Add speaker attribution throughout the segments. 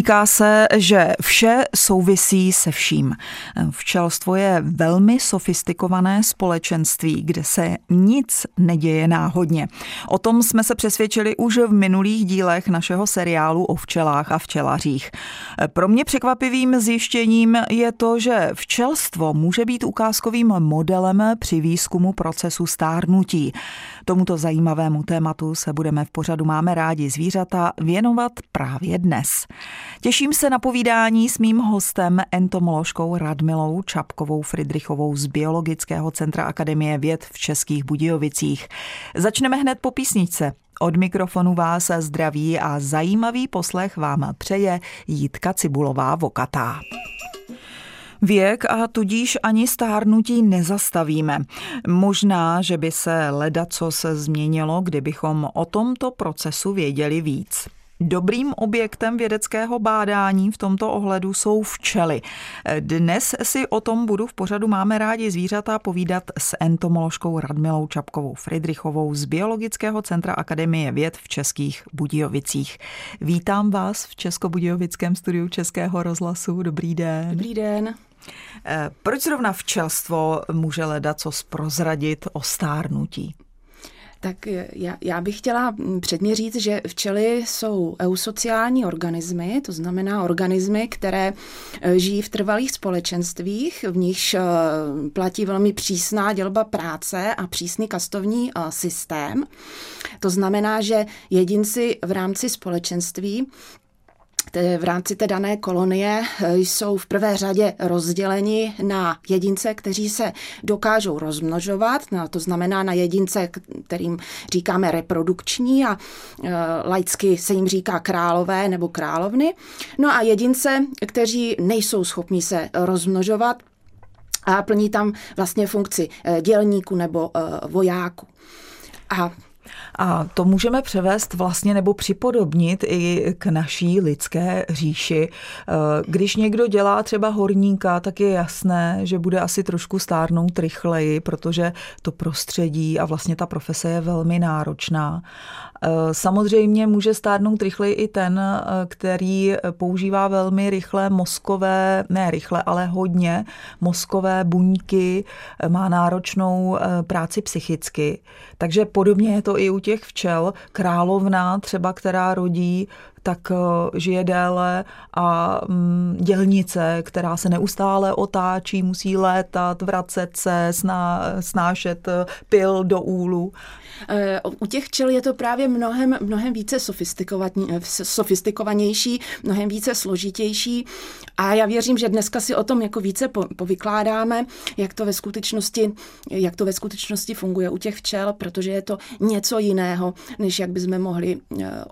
Speaker 1: Říká se, že vše souvisí se vším. Včelstvo je velmi sofistikované společenství, kde se nic neděje náhodně. O tom jsme se přesvědčili už v minulých dílech našeho seriálu o včelách a včelařích. Pro mě překvapivým zjištěním je to, že včelstvo může být ukázkovým modelem při výzkumu procesu stárnutí. Tomuto zajímavému tématu se budeme v pořadu Máme rádi zvířata věnovat právě dnes. Těším se na povídání s mým hostem, entomoložkou Radmilou Čapkovou Fridrichovou z Biologického centra Akademie věd v Českých Budějovicích. Začneme hned po písničce. Od mikrofonu vás zdraví a zajímavý poslech vám přeje Jitka Cibulová Vokatá. Věk a tudíž ani stárnutí nezastavíme. Možná, že by se leda co se změnilo, kdybychom o tomto procesu věděli víc. Dobrým objektem vědeckého bádání v tomto ohledu jsou včely. Dnes si o tom budu v pořadu Máme rádi zvířata povídat s entomoložkou Radmilou Čapkovou Friedrichovou z Biologického centra Akademie věd v Českých Budějovicích. Vítám vás v Českobudějovickém studiu Českého rozhlasu. Dobrý den.
Speaker 2: Dobrý den.
Speaker 1: Eh, proč zrovna včelstvo může ledat co prozradit o stárnutí?
Speaker 2: Tak já, já bych chtěla předně říct, že včely jsou eusociální organismy, to znamená organismy, které eh, žijí v trvalých společenstvích, v nichž eh, platí velmi přísná dělba práce a přísný kastovní systém. To znamená, že jedinci v rámci společenství v rámci té dané kolonie eh, jsou v prvé řadě rozděleni na jedince, kteří se dokážou rozmnožovat, no, to znamená na jedince, kterým říkáme reprodukční a e, laicky se jim říká králové nebo královny. No a jedince, kteří nejsou schopni se rozmnožovat a plní tam vlastně funkci eh, dělníku nebo e, vojáku.
Speaker 1: A a to můžeme převést vlastně nebo připodobnit i k naší lidské říši. Eh, když někdo dělá třeba horníka, tak je jasné, že bude asi trošku stárnout rychleji, protože to prostředí a vlastně ta profese je velmi náročná. Eh, samozřejmě může stárnout rychleji i ten, eh, který používá velmi rychle mozkové, ne rychle, ale hodně mozkové buňky, má náročnou práci psychicky. Takže podobně je to i u těch včel. Královna třeba, která rodí, tak eh, žije déle a mm, dělnice, která se neustále otáčí, musí létat, vracet se, sná, snášet eh, pil do úlu.
Speaker 2: Eh, u těch včel je to právě mnohem, mnohem více sofistikovanější, mnohem více složitější a já věřím, že dneska si o tom jako více povykládáme, jak to ve skutečnosti, jak to ve skutečnosti funguje u těch včel, protože je to něco jiného, než jak bychom mohli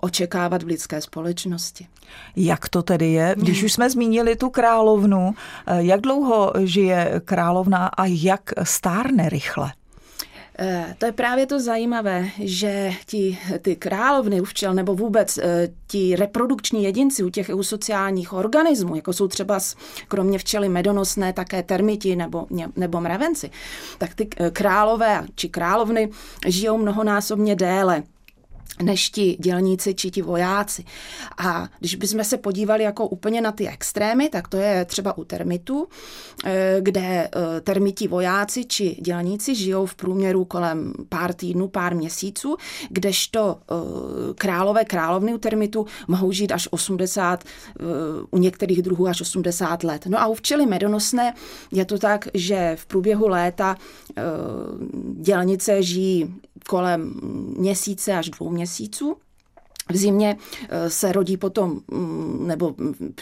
Speaker 2: očekávat v lidské společnosti společnosti.
Speaker 1: Jak to tedy je? Když už jsme zmínili tu královnu, eh, jak dlouho žije královna a jak stárne rychle?
Speaker 2: Eh, to je právě to zajímavé, že ti, ty královny u včel nebo vůbec eh, ti reprodukční jedinci u těch eusociálních organismů, jako jsou třeba kromě včely medonosné také termiti nebo, nebo mravenci, tak ty králové či královny žijou mnohonásobně déle než ti dělníci či ti vojáci. A když bychom se podívali jako úplně na ty extrémy, tak to je třeba u termitů, eh, kde eh, termiti vojáci či dělníci žijou v průměru kolem pár týdnů, pár měsíců, kdežto eh, králové královny u termitu mohou žít až 80, u některých druhů až 80 let. No a u včely medonosné je to tak, že v průběhu léta dělnice žijí kolem měsíce až dvou měsíců. V zimě eh, se rodí potom, mm, nebo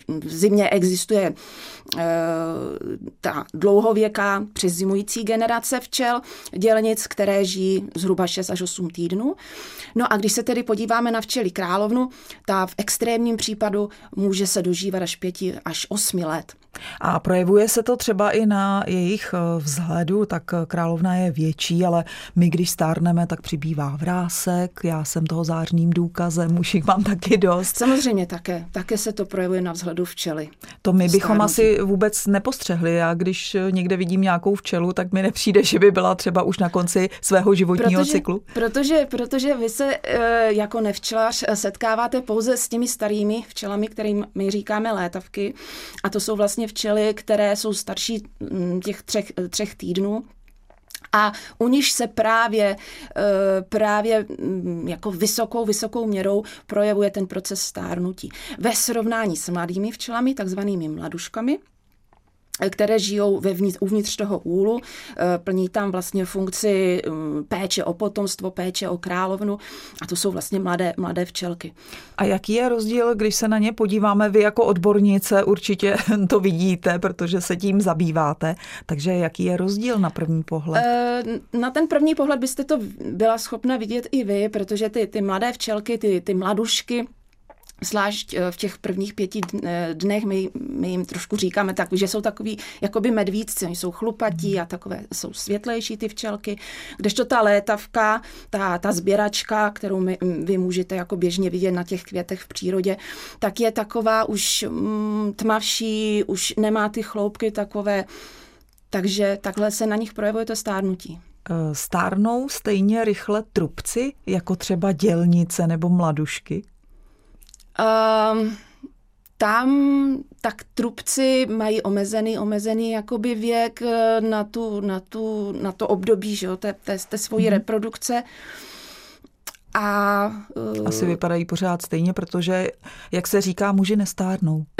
Speaker 2: v zimě existuje eh, ta dlouhověká přezimující generace včel, dělnic, které žijí zhruba 6 až 8 týdnů. No a když se tedy podíváme na včely královnu, ta v extrémním případu může se dožívat až 5 až 8 let.
Speaker 1: A projevuje se to třeba i na jejich eh, vzhledu, tak královna je větší, ale my, když stárneme, tak přibývá vrásek. Já jsem toho zářným důkazem potom už jich mám taky dost.
Speaker 2: Samozřejmě také. Také se to projevuje na vzhledu včely.
Speaker 1: To my bychom Stárnutí. asi vůbec nepostřehli. Já když někde vidím nějakou včelu, tak mi nepřijde, že by byla třeba už na konci svého životního
Speaker 2: protože,
Speaker 1: cyklu.
Speaker 2: Protože, protože vy se e, jako nevčelař setkáváte pouze s těmi starými včelami, kterým my říkáme létavky. A to jsou vlastně včely, které jsou starší mm, těch třech, třech týdnů, a u nich se právě, eh, právě mm, jako vysokou, vysokou měrou projevuje ten proces stárnutí. Ve srovnání s mladými včelami, takzvanými mladuškami, které žijou vevnitř, uvnitř toho úlu, eh, plní tam vlastně funkci mm, péče o potomstvo, péče o královnu a to jsou vlastně mladé, mladé včelky.
Speaker 1: A jaký je rozdíl, když se na ně podíváme? Vy jako odbornice určitě to vidíte, protože se tím zabýváte. Takže jaký je rozdíl na první pohled? Eh,
Speaker 2: na ten první pohled byste to byla schopna vidět i vy, protože ty, ty mladé včelky, ty, ty mladušky, Zvlášť eh, v těch prvních pěti eh, dnech my, my jim trošku říkáme tak, že jsou takový jakoby medvídci, oni jsou chlupatí a takové jsou světlejší ty včelky, kdežto ta létavka, ta, ta sběračka, kterou my, vy můžete jako běžně vidět na těch květech v přírodě, tak je taková už mm, tmavší, už nemá ty chloupky takové, takže takhle se na nich projevuje to stárnutí.
Speaker 1: Eh, stárnou stejně rychle trubci, jako třeba dělnice nebo mladušky?
Speaker 2: Um, tam tak trubci mají omezený, omezený jakoby věk eh, na, tu, na, tu, na to období, že jo, té, té, té svojí mm-hmm. reprodukce.
Speaker 1: A, uh... Asi vypadají pořád stejně, protože, jak se říká, muži nestárnou.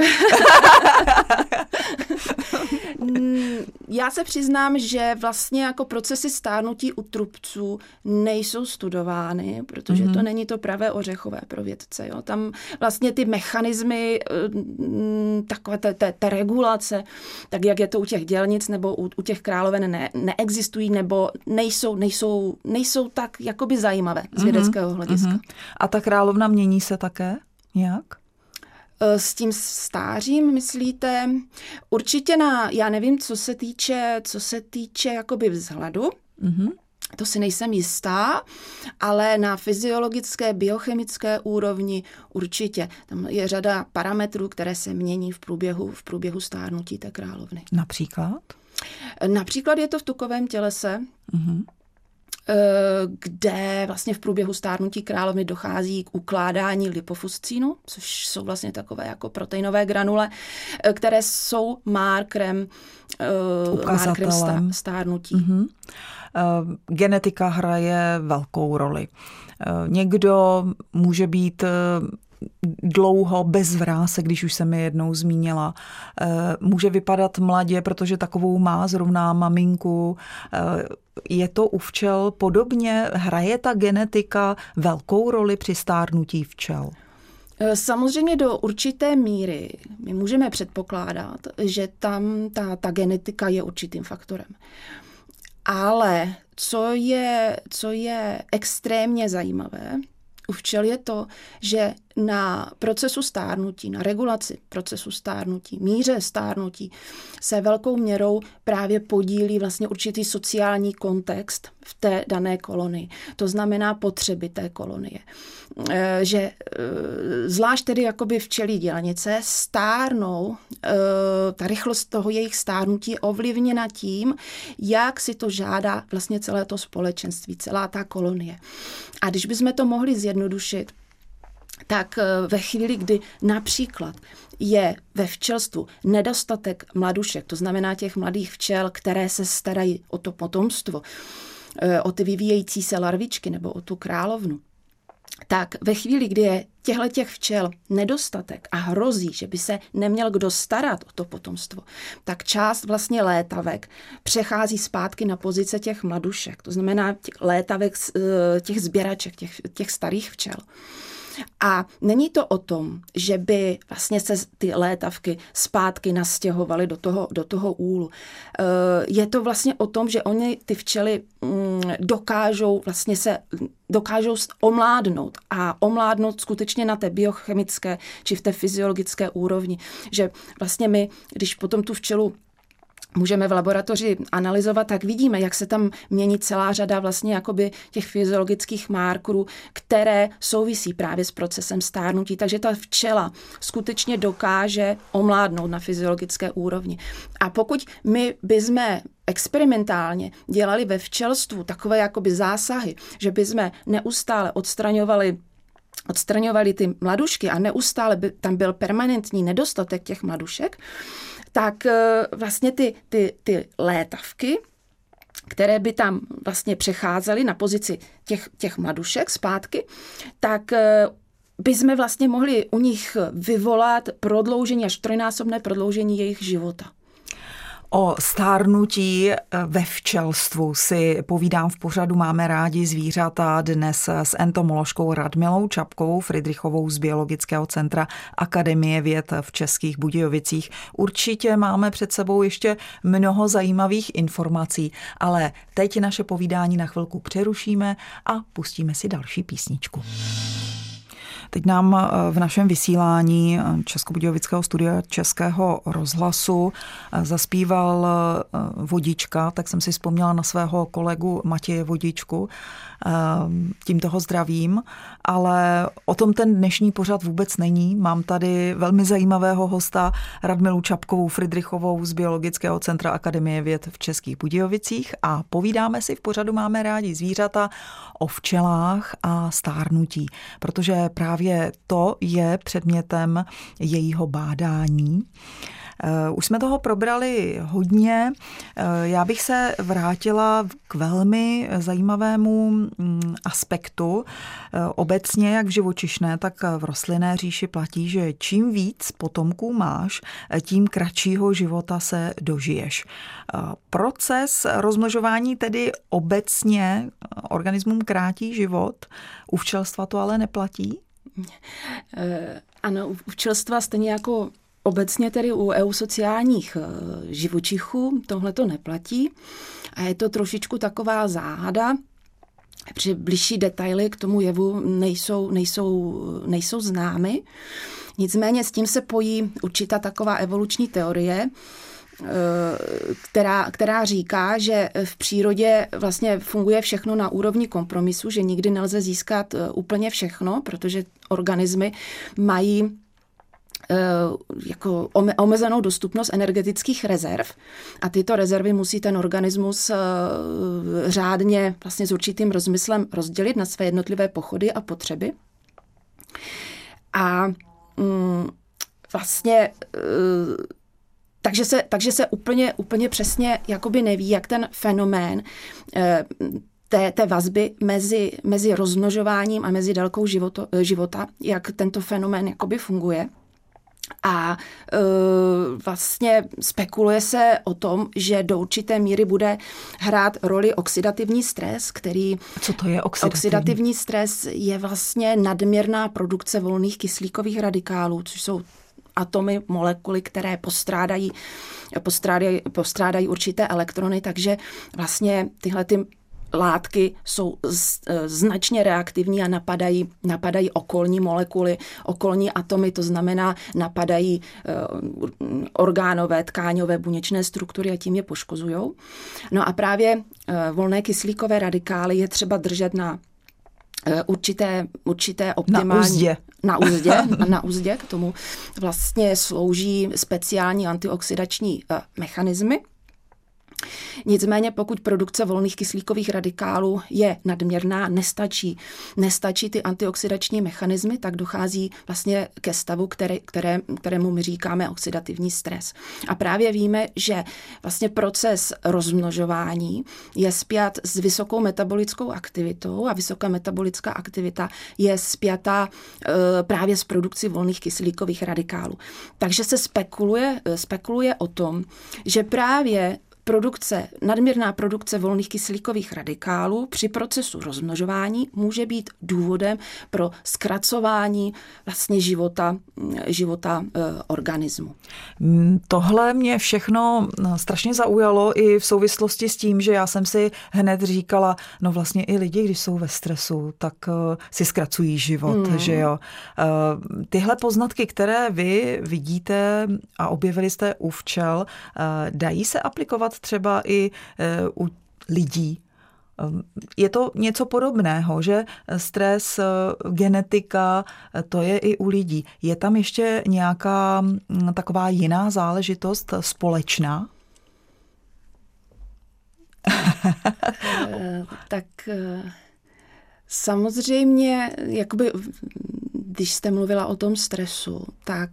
Speaker 2: Mm, já se přiznám, že vlastně jako procesy stárnutí u trubců nejsou studovány, protože mm-hmm. to mhm. není to pravé ořechové pro vědce. Jo. Tam vlastně ty mechanismy, mm, takové té, té, té regulace, tak jak je to u těch dělnic nebo u, u těch královen, ne, neexistují nebo nejsou, nejsou, nejsou tak jakoby zajímavé z mhm. vědeckého hlediska. Mm-hmm.
Speaker 1: A ta královna mění se také nějak?
Speaker 2: Eh, s tím stářím, myslíte? Určitě na, já nevím, co se týče, co se týče jakoby vzhledu, mm-hmm. To si nejsem jistá, ale na fyziologické, biochemické úrovni určitě. Tam je řada parametrů, které se mění v průběhu, v průběhu stárnutí té královny.
Speaker 1: Například?
Speaker 2: Například je to v tukovém tělese. Mm-hmm. Eh, kde vlastně v průběhu stárnutí královny dochází k ukládání lipofuscínu, což jsou vlastně takové jako proteinové granule, eh, které jsou markrem, eh, markrem stárnutí. Mm-hmm.
Speaker 1: Genetika hraje velkou roli. Někdo může být dlouho bez vráse, když už jsem je jednou zmínila. Může vypadat mladě, protože takovou má zrovna maminku. Je to u včel podobně? Hraje ta genetika velkou roli při stárnutí včel?
Speaker 2: E, samozřejmě do určité míry my můžeme předpokládat, že tam ta, ta genetika je určitým faktorem. Ale co je, co je extrémně zajímavé, u včel je to, že na procesu stárnutí, na regulaci procesu stárnutí, míře stárnutí se velkou měrou právě podílí vlastně určitý sociální kontext v té dané kolonii. To znamená potřeby té kolonie. E, že e, zvlášť tedy jakoby včelí dělnice stárnou, e, ta rychlost toho jejich stárnutí je ovlivněna tím, jak si to žádá vlastně celé to společenství, celá ta kolonie. A když bychom to mohli zjednodušit, tak eh, ve chvíli, kdy například je ve včelstvu nedostatek mladušek, to znamená těch mladých včel, které se starají o to potomstvo, eh, o ty vyvíjející se larvičky nebo o tu královnu, tak ve chvíli, kdy je těchto těch včel nedostatek a hrozí, že by se neměl kdo starat o to potomstvo, tak část vlastně létavek přechází zpátky na pozice těch mladušek, to znamená těch létavek eh, těch sběraček, těch, těch starých včel. A není to o tom, že by vlastně se ty létavky zpátky nastěhovaly do toho, do toho úlu. Eh, je to vlastně o tom, že oni, ty včely, mm, dokážou vlastně se dokážou omládnout a omládnout skutečně na té biochemické či v té fyziologické úrovni. Že vlastně my, když potom tu včelu můžeme v laboratoři analyzovat, tak vidíme, jak se tam mění celá řada vlastně jakoby těch fyziologických markerů, které souvisí právě s procesem stárnutí. Takže ta včela skutečně dokáže omládnout na fyziologické úrovni. A pokud my bychom experimentálně dělali ve včelstvu takové jakoby zásahy, že bychom neustále odstraňovali odstraňovali ty mladušky a neustále by tam byl permanentní nedostatek těch mladušek, tak eh, vlastně ty, ty, ty létavky, které by tam vlastně přecházely na pozici těch, těch mladušek zpátky, tak eh, by jsme vlastně mohli u nich vyvolat prodloužení až trojnásobné prodloužení jejich života.
Speaker 1: O stárnutí eh, ve včelstvu si povídám v pořadu Máme rádi zvířata dnes s entomoložkou Radmilou Čapkovou Friedrichovou z Biologického centra Akademie věd v Českých Budějovicích. Určitě máme před sebou ještě mnoho zajímavých informací, ale teď naše povídání na chvilku přerušíme a pustíme si další písničku. Teď nám eh, v našem vysílání eh, Českobudějovického studia Českého rozhlasu eh, zaspíval Vodička, tak jsem si vzpomněla na svého kolegu Matěje Vodičku, tím toho zdravím, ale o tom ten dnešní pořad vůbec není. Mám tady velmi zajímavého hosta Radmilu Čapkovou Friedrichovou z Biologického centra Akademie věd v Českých Budějovicích a povídáme si v pořadu Máme rádi zvířata o včelách a stárnutí, protože právě to je předmětem jejího bádání. Eh, už jsme toho probrali hodně. Eh, já bych se vrátila k velmi zajímavému mm, aspektu. Eh, obecně, jak v živočišné, tak v rostlinné říši platí, že čím víc potomků máš, tím kratšího života se dožiješ. Proces rozmnožování tedy obecně organismům krátí život, u včelstva to ale neplatí?
Speaker 2: Ano, u včelstva stejně jako Obecně tedy u EU sociálních eh, živočichů tohle to neplatí a je to trošičku taková záhada, protože bližší detaily k tomu jevu nejsou, nejsou, nejsou známy. Nicméně s tím se pojí určitá taková evoluční teorie, eh, která, která říká, že v přírodě vlastně funguje všechno na úrovni kompromisu, že nikdy nelze získat eh, úplně všechno, protože organismy mají Eh, jako omezenou dostupnost energetických rezerv a tyto rezervy musí ten organismus eh, řádně vlastně s určitým rozmyslem rozdělit na své jednotlivé pochody a potřeby. A mm, vlastně eh, takže se, takže se úplně, úplně přesně jakoby neví, jak ten fenomén té, té vazby mezi, mezi rozmnožováním a mezi délkou životo, života, jak tento fenomén jakoby funguje. A e, vlastně spekuluje se o tom, že do určité míry bude hrát roli oxidativní stres, který...
Speaker 1: Co to je oxidativní?
Speaker 2: Oxidativní stres je vlastně nadměrná produkce volných kyslíkových radikálů, což jsou atomy, molekuly, které postrádají, postrádají, postrádají určité elektrony, takže vlastně tyhle ty látky jsou značně reaktivní a napadají, napadají okolní molekuly, okolní atomy, to znamená napadají e, orgánové, tkáňové, buněčné struktury a tím je poškozují. No a právě e, volné kyslíkové radikály je třeba držet na určité, určité optimální...
Speaker 1: Na úzdě.
Speaker 2: Na úzdě, na úzdě, k tomu vlastně slouží speciální antioxidační mechanismy. Nicméně pokud produkce volných kyslíkových radikálů je nadměrná, nestačí, nestačí ty antioxidační mechanismy, tak dochází vlastně ke stavu, který, které, kterému my říkáme oxidativní stres. A právě víme, že vlastně proces rozmnožování je spjat s vysokou metabolickou aktivitou a vysoká metabolická aktivita je spjata e, právě s produkcí volných kyslíkových radikálů. Takže se spekuluje, spekuluje o tom, že právě produkce, nadměrná produkce volných kyslíkových radikálů při procesu rozmnožování může být důvodem pro zkracování vlastně života, života e, organismu.
Speaker 1: Mm, tohle mě všechno no, strašně zaujalo i v souvislosti s tím, že já jsem si hned říkala, no vlastně i lidi, když jsou ve stresu, tak uh, si zkracují život, mm. že jo. Uh, tyhle poznatky, které vy vidíte a objevili jste u včel, dají se aplikovat třeba i uh, u lidí, je to něco podobného, že stres, genetika, to je i u lidí. Je tam ještě nějaká mm, taková jiná záležitost společná?
Speaker 2: Tak samozřejmě, jakoby, když jste mluvila o tom stresu, tak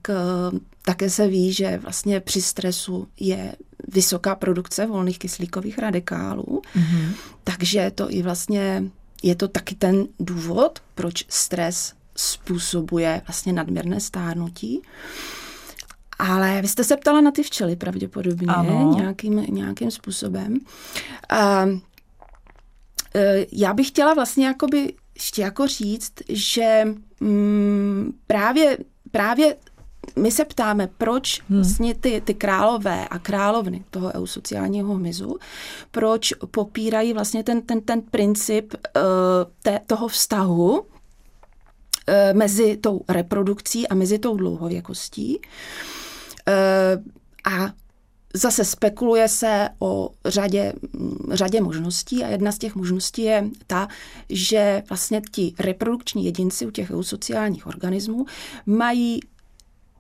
Speaker 2: také se ví, že vlastně při stresu je vysoká produkce volných kyslíkových radikálů, mm-hmm. takže to i vlastně je to taky ten důvod, proč stres způsobuje vlastně nadměrné stárnutí. Ale vy jste se ptala na ty včely pravděpodobně ano. Nějakým, nějakým způsobem. A, e, já bych chtěla vlastně jakoby ještě jako říct, že mm, právě, právě my se ptáme, proč hmm. vlastně ty, ty králové a královny toho eusociálního hmyzu, proč popírají vlastně ten, ten, ten princip uh, té, toho vztahu uh, mezi tou reprodukcí a mezi tou dlouhověkostí. Uh, a zase spekuluje se o řadě, řadě možností a jedna z těch možností je ta, že vlastně ti reprodukční jedinci u těch eusociálních organismů mají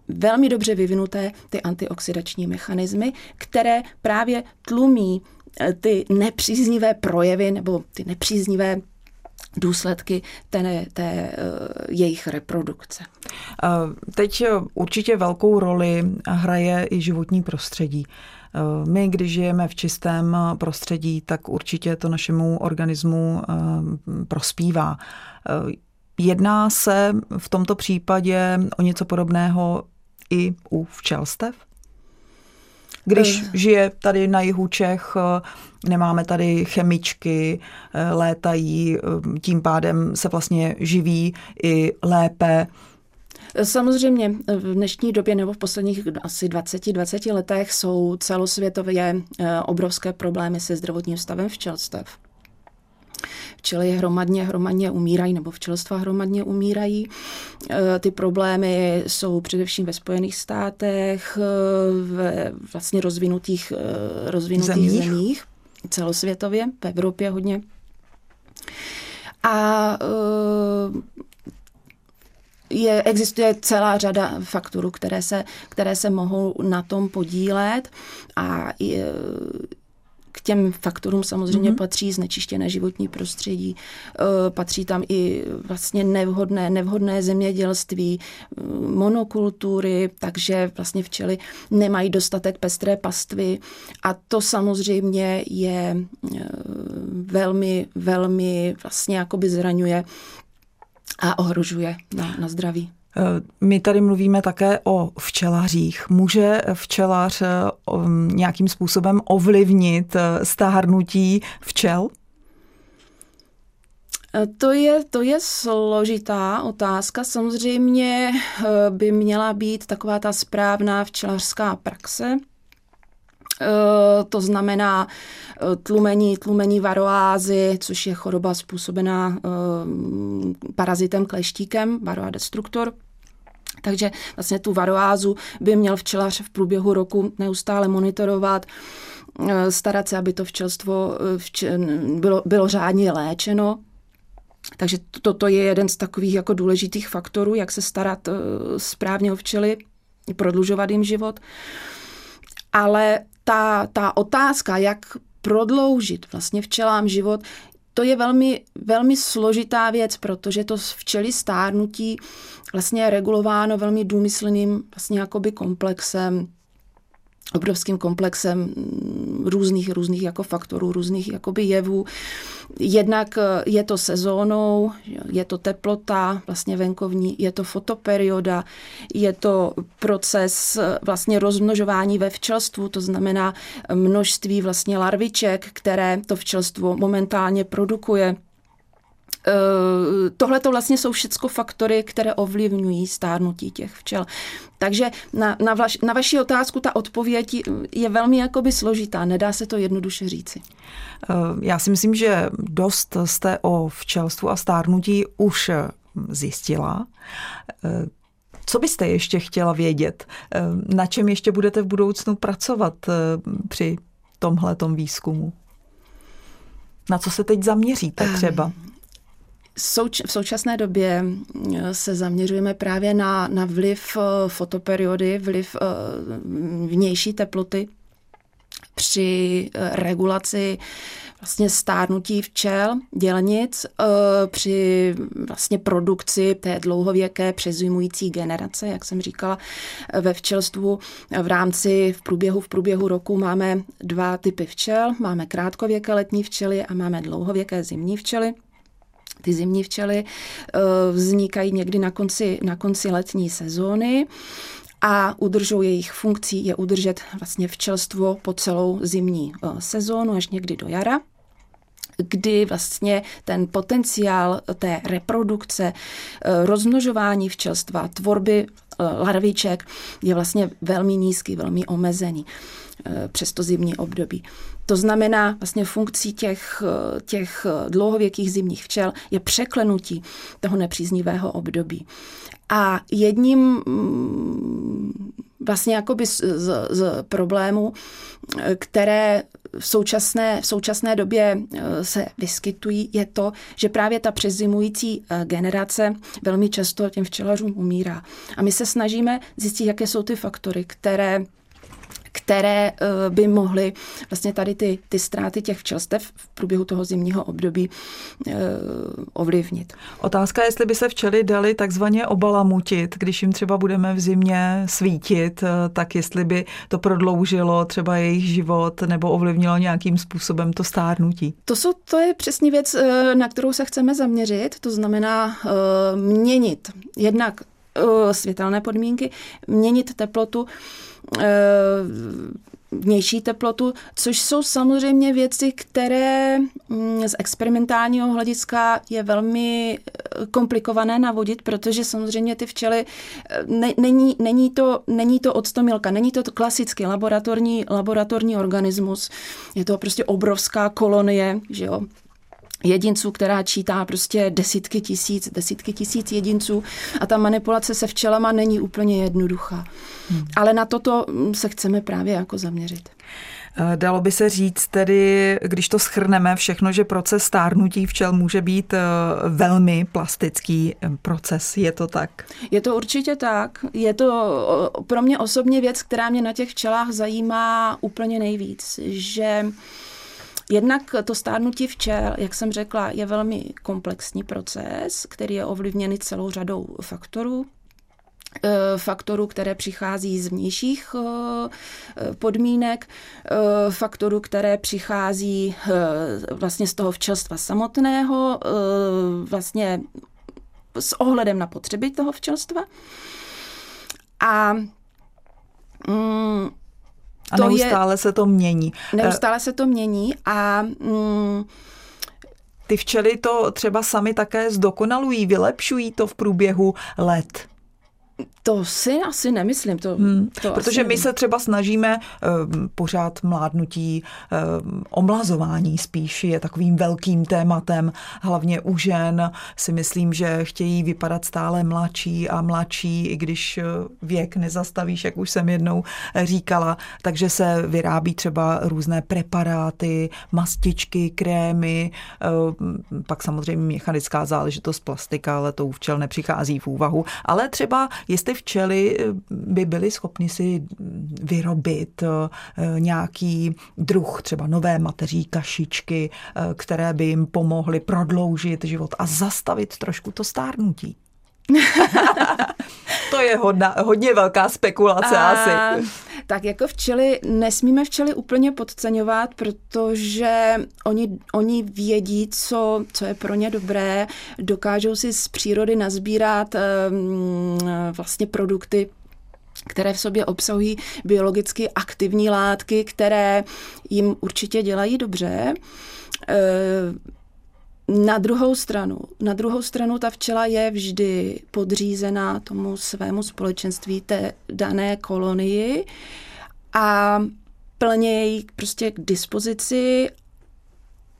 Speaker 2: velmi dobře vyvinuté ty antioxidační mechanismy, které právě tlumí eh, ty nepříznivé projevy nebo ty nepříznivé důsledky té, té jejich reprodukce.
Speaker 1: Teď určitě velkou roli hraje i životní prostředí. My, když žijeme v čistém prostředí, tak určitě to našemu organismu prospívá. Jedná se v tomto případě o něco podobného i u včelstev? Když uh. žije tady na jihu Čech, eh, nemáme tady chemičky, eh, létají, tím pádem se vlastně živí i lépe.
Speaker 2: Samozřejmě v dnešní době nebo v posledních asi 20-20 letech jsou celosvětově obrovské problémy se zdravotním stavem včelstev včely hromadně, hromadně umírají, nebo včelstva hromadně umírají. E, ty problémy jsou především ve Spojených státech, e, v vlastně rozvinutých, e, rozvinutých zemích. zemích, celosvětově, v Evropě hodně. A je, existuje celá řada faktorů, které se, které se mohou na tom podílet a je, k těm faktorům samozřejmě mm-hmm. patří znečištěné životní prostředí, e, patří tam i vlastně nevhodné, nevhodné zemědělství, e, monokultury, takže vlastně včely nemají dostatek pestré pastvy a to samozřejmě je e, velmi, velmi vlastně jakoby zraňuje a ohrožuje na, na zdraví.
Speaker 1: Eh, my tady mluvíme také o včelařích. Může včelař eh, nějakým způsobem ovlivnit eh, stárnutí včel?
Speaker 2: To je, to je složitá otázka. Samozřejmě by měla být taková ta správná včelařská praxe, to znamená tlumení, tlumení varoázy, což je choroba způsobená parazitem kleštíkem, varoa destruktor. Takže vlastně tu varoázu by měl včelař v průběhu roku neustále monitorovat, eh, starat se, aby to včelstvo eh, vče, bylo, bylo řádně léčeno. Takže toto je jeden z takových jako důležitých faktorů, jak se starat eh, správně o včely, prodlužovat jim život. Ale ta, ta otázka, jak prodloužit vlastně včelám život, to je velmi, velmi složitá věc, protože to včely stárnutí vlastně je regulováno velmi důmyslným vlastně jakoby komplexem obrovským komplexem různých, různých jako faktorů, různých jakoby jevů. Jednak eh, je to sezónou, je to teplota vlastně venkovní, je to fotoperioda, je to proces eh, vlastně rozmnožování ve včelstvu, to znamená množství vlastně larviček, které to včelstvo momentálně produkuje. Eh, tohle to vlastně jsou všechno faktory, které ovlivňují stárnutí těch včel. Takže na, na, vaš, na vaši otázku ta odpověď je velmi jakoby složitá, nedá se to jednoduše říci.
Speaker 1: Eh, já si myslím, že dost jste o včelstvu a stárnutí už zjistila. Eh, co byste ještě chtěla vědět? Na čem ještě budete v budoucnu pracovat při tomhletom výzkumu? Na co se teď zaměříte třeba?
Speaker 2: Souč- v současné době se zaměřujeme právě na, na vliv eh, fotoperiody, vliv eh, vnější teploty při regulaci vlastně stárnutí včel, dělnic, při vlastně produkci té dlouhověké přezimující generace, jak jsem říkala, ve včelstvu v rámci v průběhu v průběhu roku máme dva typy včel, máme krátkověké letní včely a máme dlouhověké zimní včely. Ty zimní včely eh, vznikají někdy na konci, na konci letní sezóny a udržou jejich funkcí je udržet vlastně včelstvo po celou zimní eh, sezónu až někdy do jara kdy vlastně ten potenciál té reprodukce, eh, rozmnožování včelstva, tvorby larviček je vlastně velmi nízký, velmi omezený přes to zimní období. To znamená, vlastně funkcí těch, těch dlouhověkých zimních včel je překlenutí toho nepříznivého období. A jedním mm, vlastně jakoby z, z, z problémů, které v současné, v současné době eh, se vyskytují, je to, že právě ta přezimující eh, generace velmi často těm včelařům umírá. A my se snažíme zjistit, jaké jsou ty faktory, které které eh, by mohly vlastně tady ty, ty ztráty těch včelstev v průběhu toho zimního období eh, ovlivnit.
Speaker 1: Otázka je, jestli by se včely dali takzvaně obalamutit, když jim třeba budeme v zimě svítit, eh, tak jestli by to prodloužilo třeba jejich život nebo ovlivnilo nějakým způsobem to stárnutí.
Speaker 2: To, jsou, to je přesně věc, na kterou se chceme zaměřit, to znamená měnit jednak světelné podmínky, měnit teplotu, vnější teplotu, což jsou samozřejmě věci, které mm, z experimentálního hlediska je velmi eh, komplikované navodit, protože samozřejmě ty včely, eh, ne, není, není, to, není to odstomilka, není to klasický laboratorní, laboratorní organismus, je to prostě obrovská kolonie, že jo, jedinců, která čítá prostě desítky tisíc, desítky tisíc jedinců a ta manipulace se včelama není úplně jednoduchá. Hmm. Ale na toto mm, se chceme právě jako zaměřit.
Speaker 1: Eh, dalo by se říct tedy, když to schrneme všechno, že proces stárnutí včel může být eh, velmi plastický eh, proces. Je to tak?
Speaker 2: Je to určitě tak. Je to pro mě osobně věc, která mě na těch včelách zajímá úplně nejvíc, že Jednak to stárnutí včel, jak jsem řekla, je velmi komplexní proces, který je ovlivněný celou řadou faktorů eh, faktorů, které přichází z vnějších eh, podmínek, eh, faktorů, které přichází vlastně z toho včelstva samotného, vlastně s ohledem na potřeby toho včelstva. A mm,
Speaker 1: a to neustále je, se to mění.
Speaker 2: Neustále se to mění a mm,
Speaker 1: ty včely to třeba sami také zdokonalují, vylepšují to v průběhu let.
Speaker 2: To si asi nemyslím. To, hmm,
Speaker 1: to protože my se třeba snažíme uh, pořád mládnutí, uh, omlazování spíš je takovým velkým tématem, hlavně u žen. Si myslím, že chtějí vypadat stále mladší a mladší, i když věk nezastavíš, jak už jsem jednou říkala, takže se vyrábí třeba různé preparáty, mastičky, krémy, uh, pak samozřejmě mechanická záležitost plastika, ale to u včel nepřichází v úvahu, ale třeba jestli včely eh, by byly schopny si vyrobit eh, nějaký druh třeba nové mateří kašičky, eh, které by jim pomohly prodloužit život a zastavit trošku to stárnutí. to je hodna, hodně velká spekulace a, asi.
Speaker 2: Tak jako včely, nesmíme včely úplně podceňovat, protože oni, oni vědí, co, co je pro ně dobré, dokážou si z přírody nazbírat um, vlastně produkty, které v sobě obsahují biologicky aktivní látky, které jim určitě dělají dobře. Na druhou stranu, na druhou stranu ta včela je vždy podřízená tomu svému společenství, té dané kolonii a plně její prostě k dispozici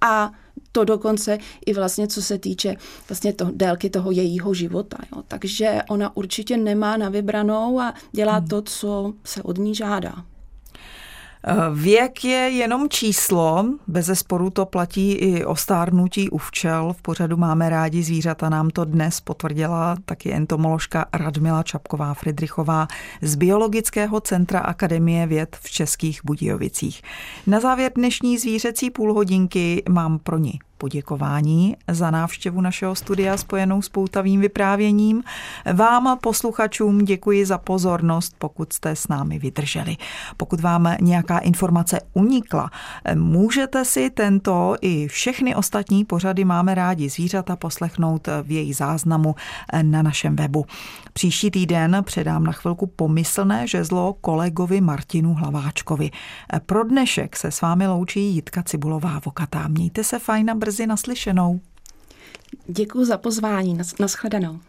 Speaker 2: a to dokonce i vlastně, co se týče vlastně to, délky toho jejího života. Jo. Takže ona určitě nemá na vybranou a dělá hmm. to, co se od ní žádá.
Speaker 1: Věk je jenom číslo, bez zesporu to platí i o stárnutí u včel. V pořadu máme rádi zvířata, nám to dnes potvrdila taky entomoložka Radmila Čapková Friedrichová z Biologického centra Akademie věd v Českých Budějovicích. Na závěr dnešní zvířecí půlhodinky mám pro ní poděkování za návštěvu našeho studia spojenou s poutavým vyprávěním. Vám, posluchačům, děkuji za pozornost, pokud jste s námi vydrželi. Pokud vám nějaká informace unikla, můžete si tento i všechny ostatní pořady Máme rádi zvířata poslechnout v jejich záznamu na našem webu. Příští týden předám na chvilku pomyslné žezlo kolegovi Martinu Hlaváčkovi. Pro dnešek se s vámi loučí Jitka Cibulová Vokatá. Mějte se fajn a brzy naslyšenou.
Speaker 2: Děkuji za pozvání. Nas- naschledanou.